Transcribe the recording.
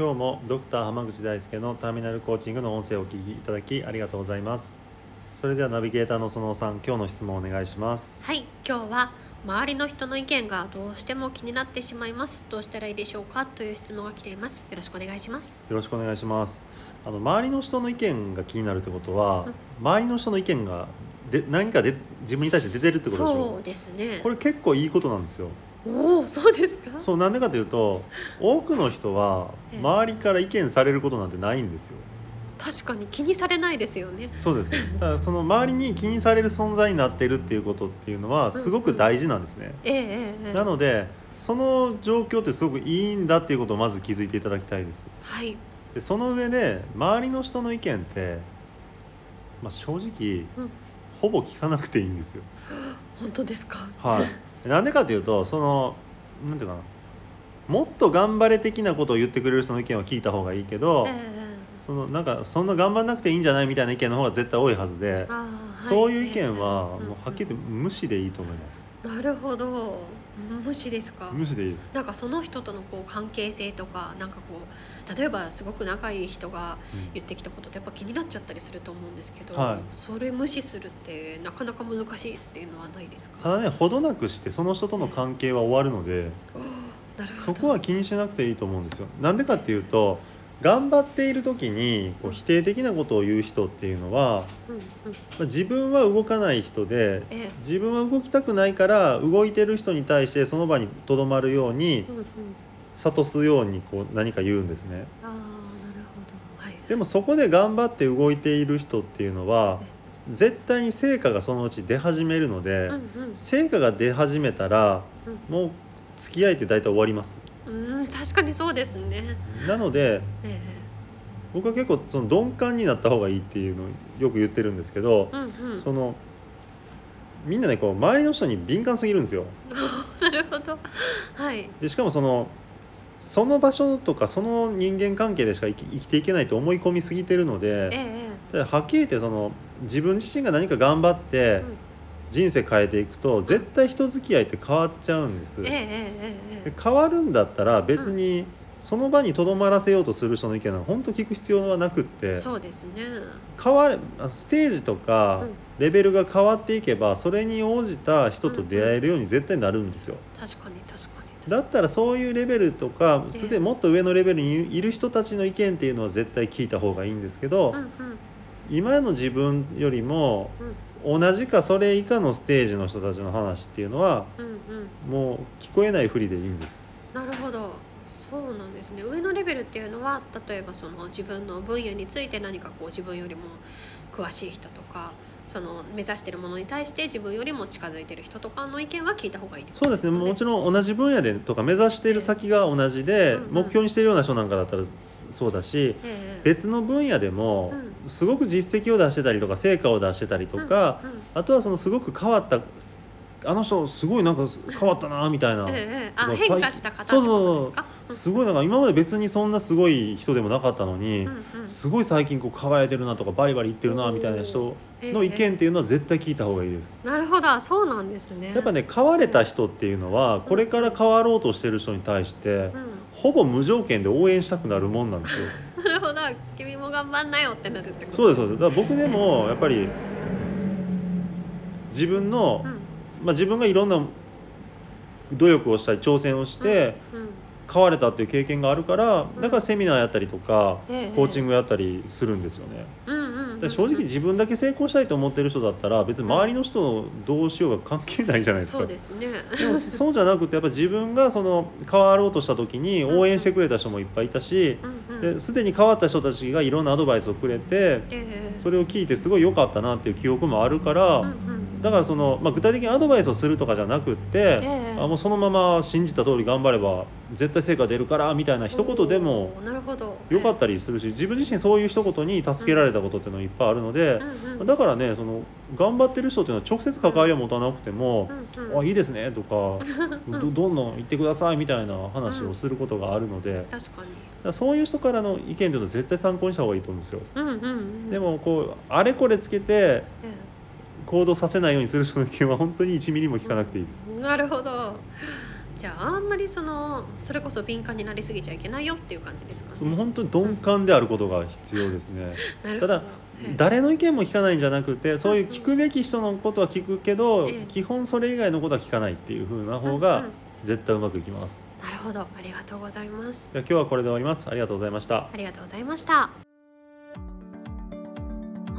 今日もドクター濱口大輔のターミナルコーチングの音声をお聞きいただきありがとうございます。それではナビゲーターの園尾さん今日の質問をお願いします。はい今日は周りの人の意見がどうしても気になってしまいます。どうしたらいいでしょうか？という質問が来ています。よろしくお願いします。よろしくお願いします。あの周りの人の意見が気になるってことは、うん。周りの人の意見がで何かで自分に対して出てるってことでしょ？そうですね。これ結構いいことなんですよおおそうですか？そうなんでかというと多くの人はええ。周りから意見されることなんてないんですよ。確かに気にされないですよね。そうです。だからその周りに気にされる存在になっているっていうことっていうのはすごく大事なんですね、ええええええ。なのでその状況ってすごくいいんだっていうことをまず気づいていただきたいです。はい。でその上で周りの人の意見って、まあ、正直、うん。ほぼ聞かなくていいんですよ。本当ですか？はいなんでかというとそのなんていうかな。もっと頑張れ的なことを言ってくれる人の意見は聞いた方がいいけど、ええそのなんかそんな頑張んなくていいんじゃないみたいな意見の方が絶対多いはずで、そういう意見はええもうはっきり言って無視でいいと思います、なるほど。無視ですか？無視でいいです、なんかその人とのこう関係性とかなんかこう例えばすごく仲いい人がうん。言ってきたことってやっぱ気になっちゃったりすると思うんですけど、はい。それ無視するってなかなか難しいっていうのはないですか？ただねほどなくしてその人との関係は終わるのでなるほど。そこは気にしなくていいと思うんですよ。なんでかっていうと頑張っている時にこう否定的なことを言う人っていうのは、うんうん。まあ自分は動かない人でええ。自分は動きたくないから動いてる人に対してその場にとどまるようにうんうん諭すようにこう何か言うんですね。なるほど。はい。でもそこで頑張って動いている人っていうのは絶対に成果がそのうち出始めるので、うん。成果が出始めたらうん。もう付き合いって大体終わります。うんうん確かにそうですね。なのでえ僕は結構その鈍感になった方がいいっていうのをよく言ってるんですけどえ、うんうん。そのみんなねこう周りの人に敏感すぎるんですよ。なるほど。はい。でしかもそのその場所とかその人間関係でしか生き生きていけないと思い込みすぎてるのでええはっきり言ってその自分自身が何か頑張って人生変えていくと絶対人付き合いって変わっちゃうんです。ええええええで変わるんだったら別にその場にとどまらせようとする人の意見は本当聞く必要はなくって。そうですね。変われステージとかうん。レベルが変わっていけばそれに応じた人と出会えるように絶対なるんですよ。確かに確かに。だったらそういうレベルとかええ。すでにもっと上のレベルにいる人たちの意見っていうのは絶対聞いた方がいいんですけど、うんうん。今の自分よりも同じかそれ以下のステージの人たちの話っていうのはうんうん。もう聞こえないふりでいいんです。なるほど。そうなんですね。上のレベルっていうのは例えばその自分の分野について何かこう自分よりも詳しい人とかその目指してるものに対して自分よりも近づいてる人とかの意見は聞いた方がいいってこそうですね。もちろん同じ分野でとか目指している先が同じで目標にしているような人なんかだったらそうだしええ。別の分野でもすごく実績を出してたりとか成果を出してたりとかあとはそのすごく変わったあの人すごいなんか変わったなみたいな変化した方ってことですか？すごいなんか今まで別にそんなすごい人でもなかったのにすごい最近こう輝いてるなとかバリバリいってるなみたいな人の意見っていうのは絶対聞いた方がいいです。なるほど。そうなんですね。やっぱね変われた人っていうのはこれから変わろうとしてる人に対してうんほぼ無条件で応援したくなるもんなんですよ。なるほど。君も頑張んなよってなるってことそうですそうです。だから僕でもやっぱり自分の、うん。まあ、自分がいろんな努力をしたり挑戦をしてうん。変われたっていう経験があるからだからセミナーやったりとかええ。コーチングやったりするんですよね。正直自分だけ成功したいと思ってる人だったら別に周りの人のどうしようが関係ないじゃないですか。そうですね。でもそうじゃなくてやっぱ自分がその変わろうとした時に応援してくれた人もいっぱいいたしうんうん。ですでに変わった人たちがいろんなアドバイスをくれてええ。それを聞いてすごい良かったなっていう記憶もあるからうんうんだからその、まあ、具体的にアドバイスをするとかじゃなくって、ええ。あもうそのまま信じた通り頑張れば絶対成果出るからみたいな一言でもよかったりするし自分自身そういう一言に助けられたことっていうのはいっぱいあるので、うんうんだからねその頑張ってる人っていうのは直接関わりを持たなくても「うんうん。あいいですね」とか ど「どんどん言ってください」みたいな話をすることがあるので、だか確かにらそういう人からの意見っていうのは絶対参考にした方がいいと思うんですよ。うんうんうん。でもこうあれこれつけてえ行動させないようにする人の意見は本当に1ミリも聞かなくていいです。えなるほどじゃああんまりそのそれこそ敏感になりすぎちゃいけないよっていう感じですかね？そうもう本当に鈍感であることが必要ですね。ただええ誰の意見も聞かないんじゃなくてそういう聞くべき人のことは聞くけど、ええ基本それ以外のことは聞かないっていう風な方うんがうん絶対うまくいきます。なるほどありがとうございます今日はこれで終わります。ありがとうございました。ありがとうございました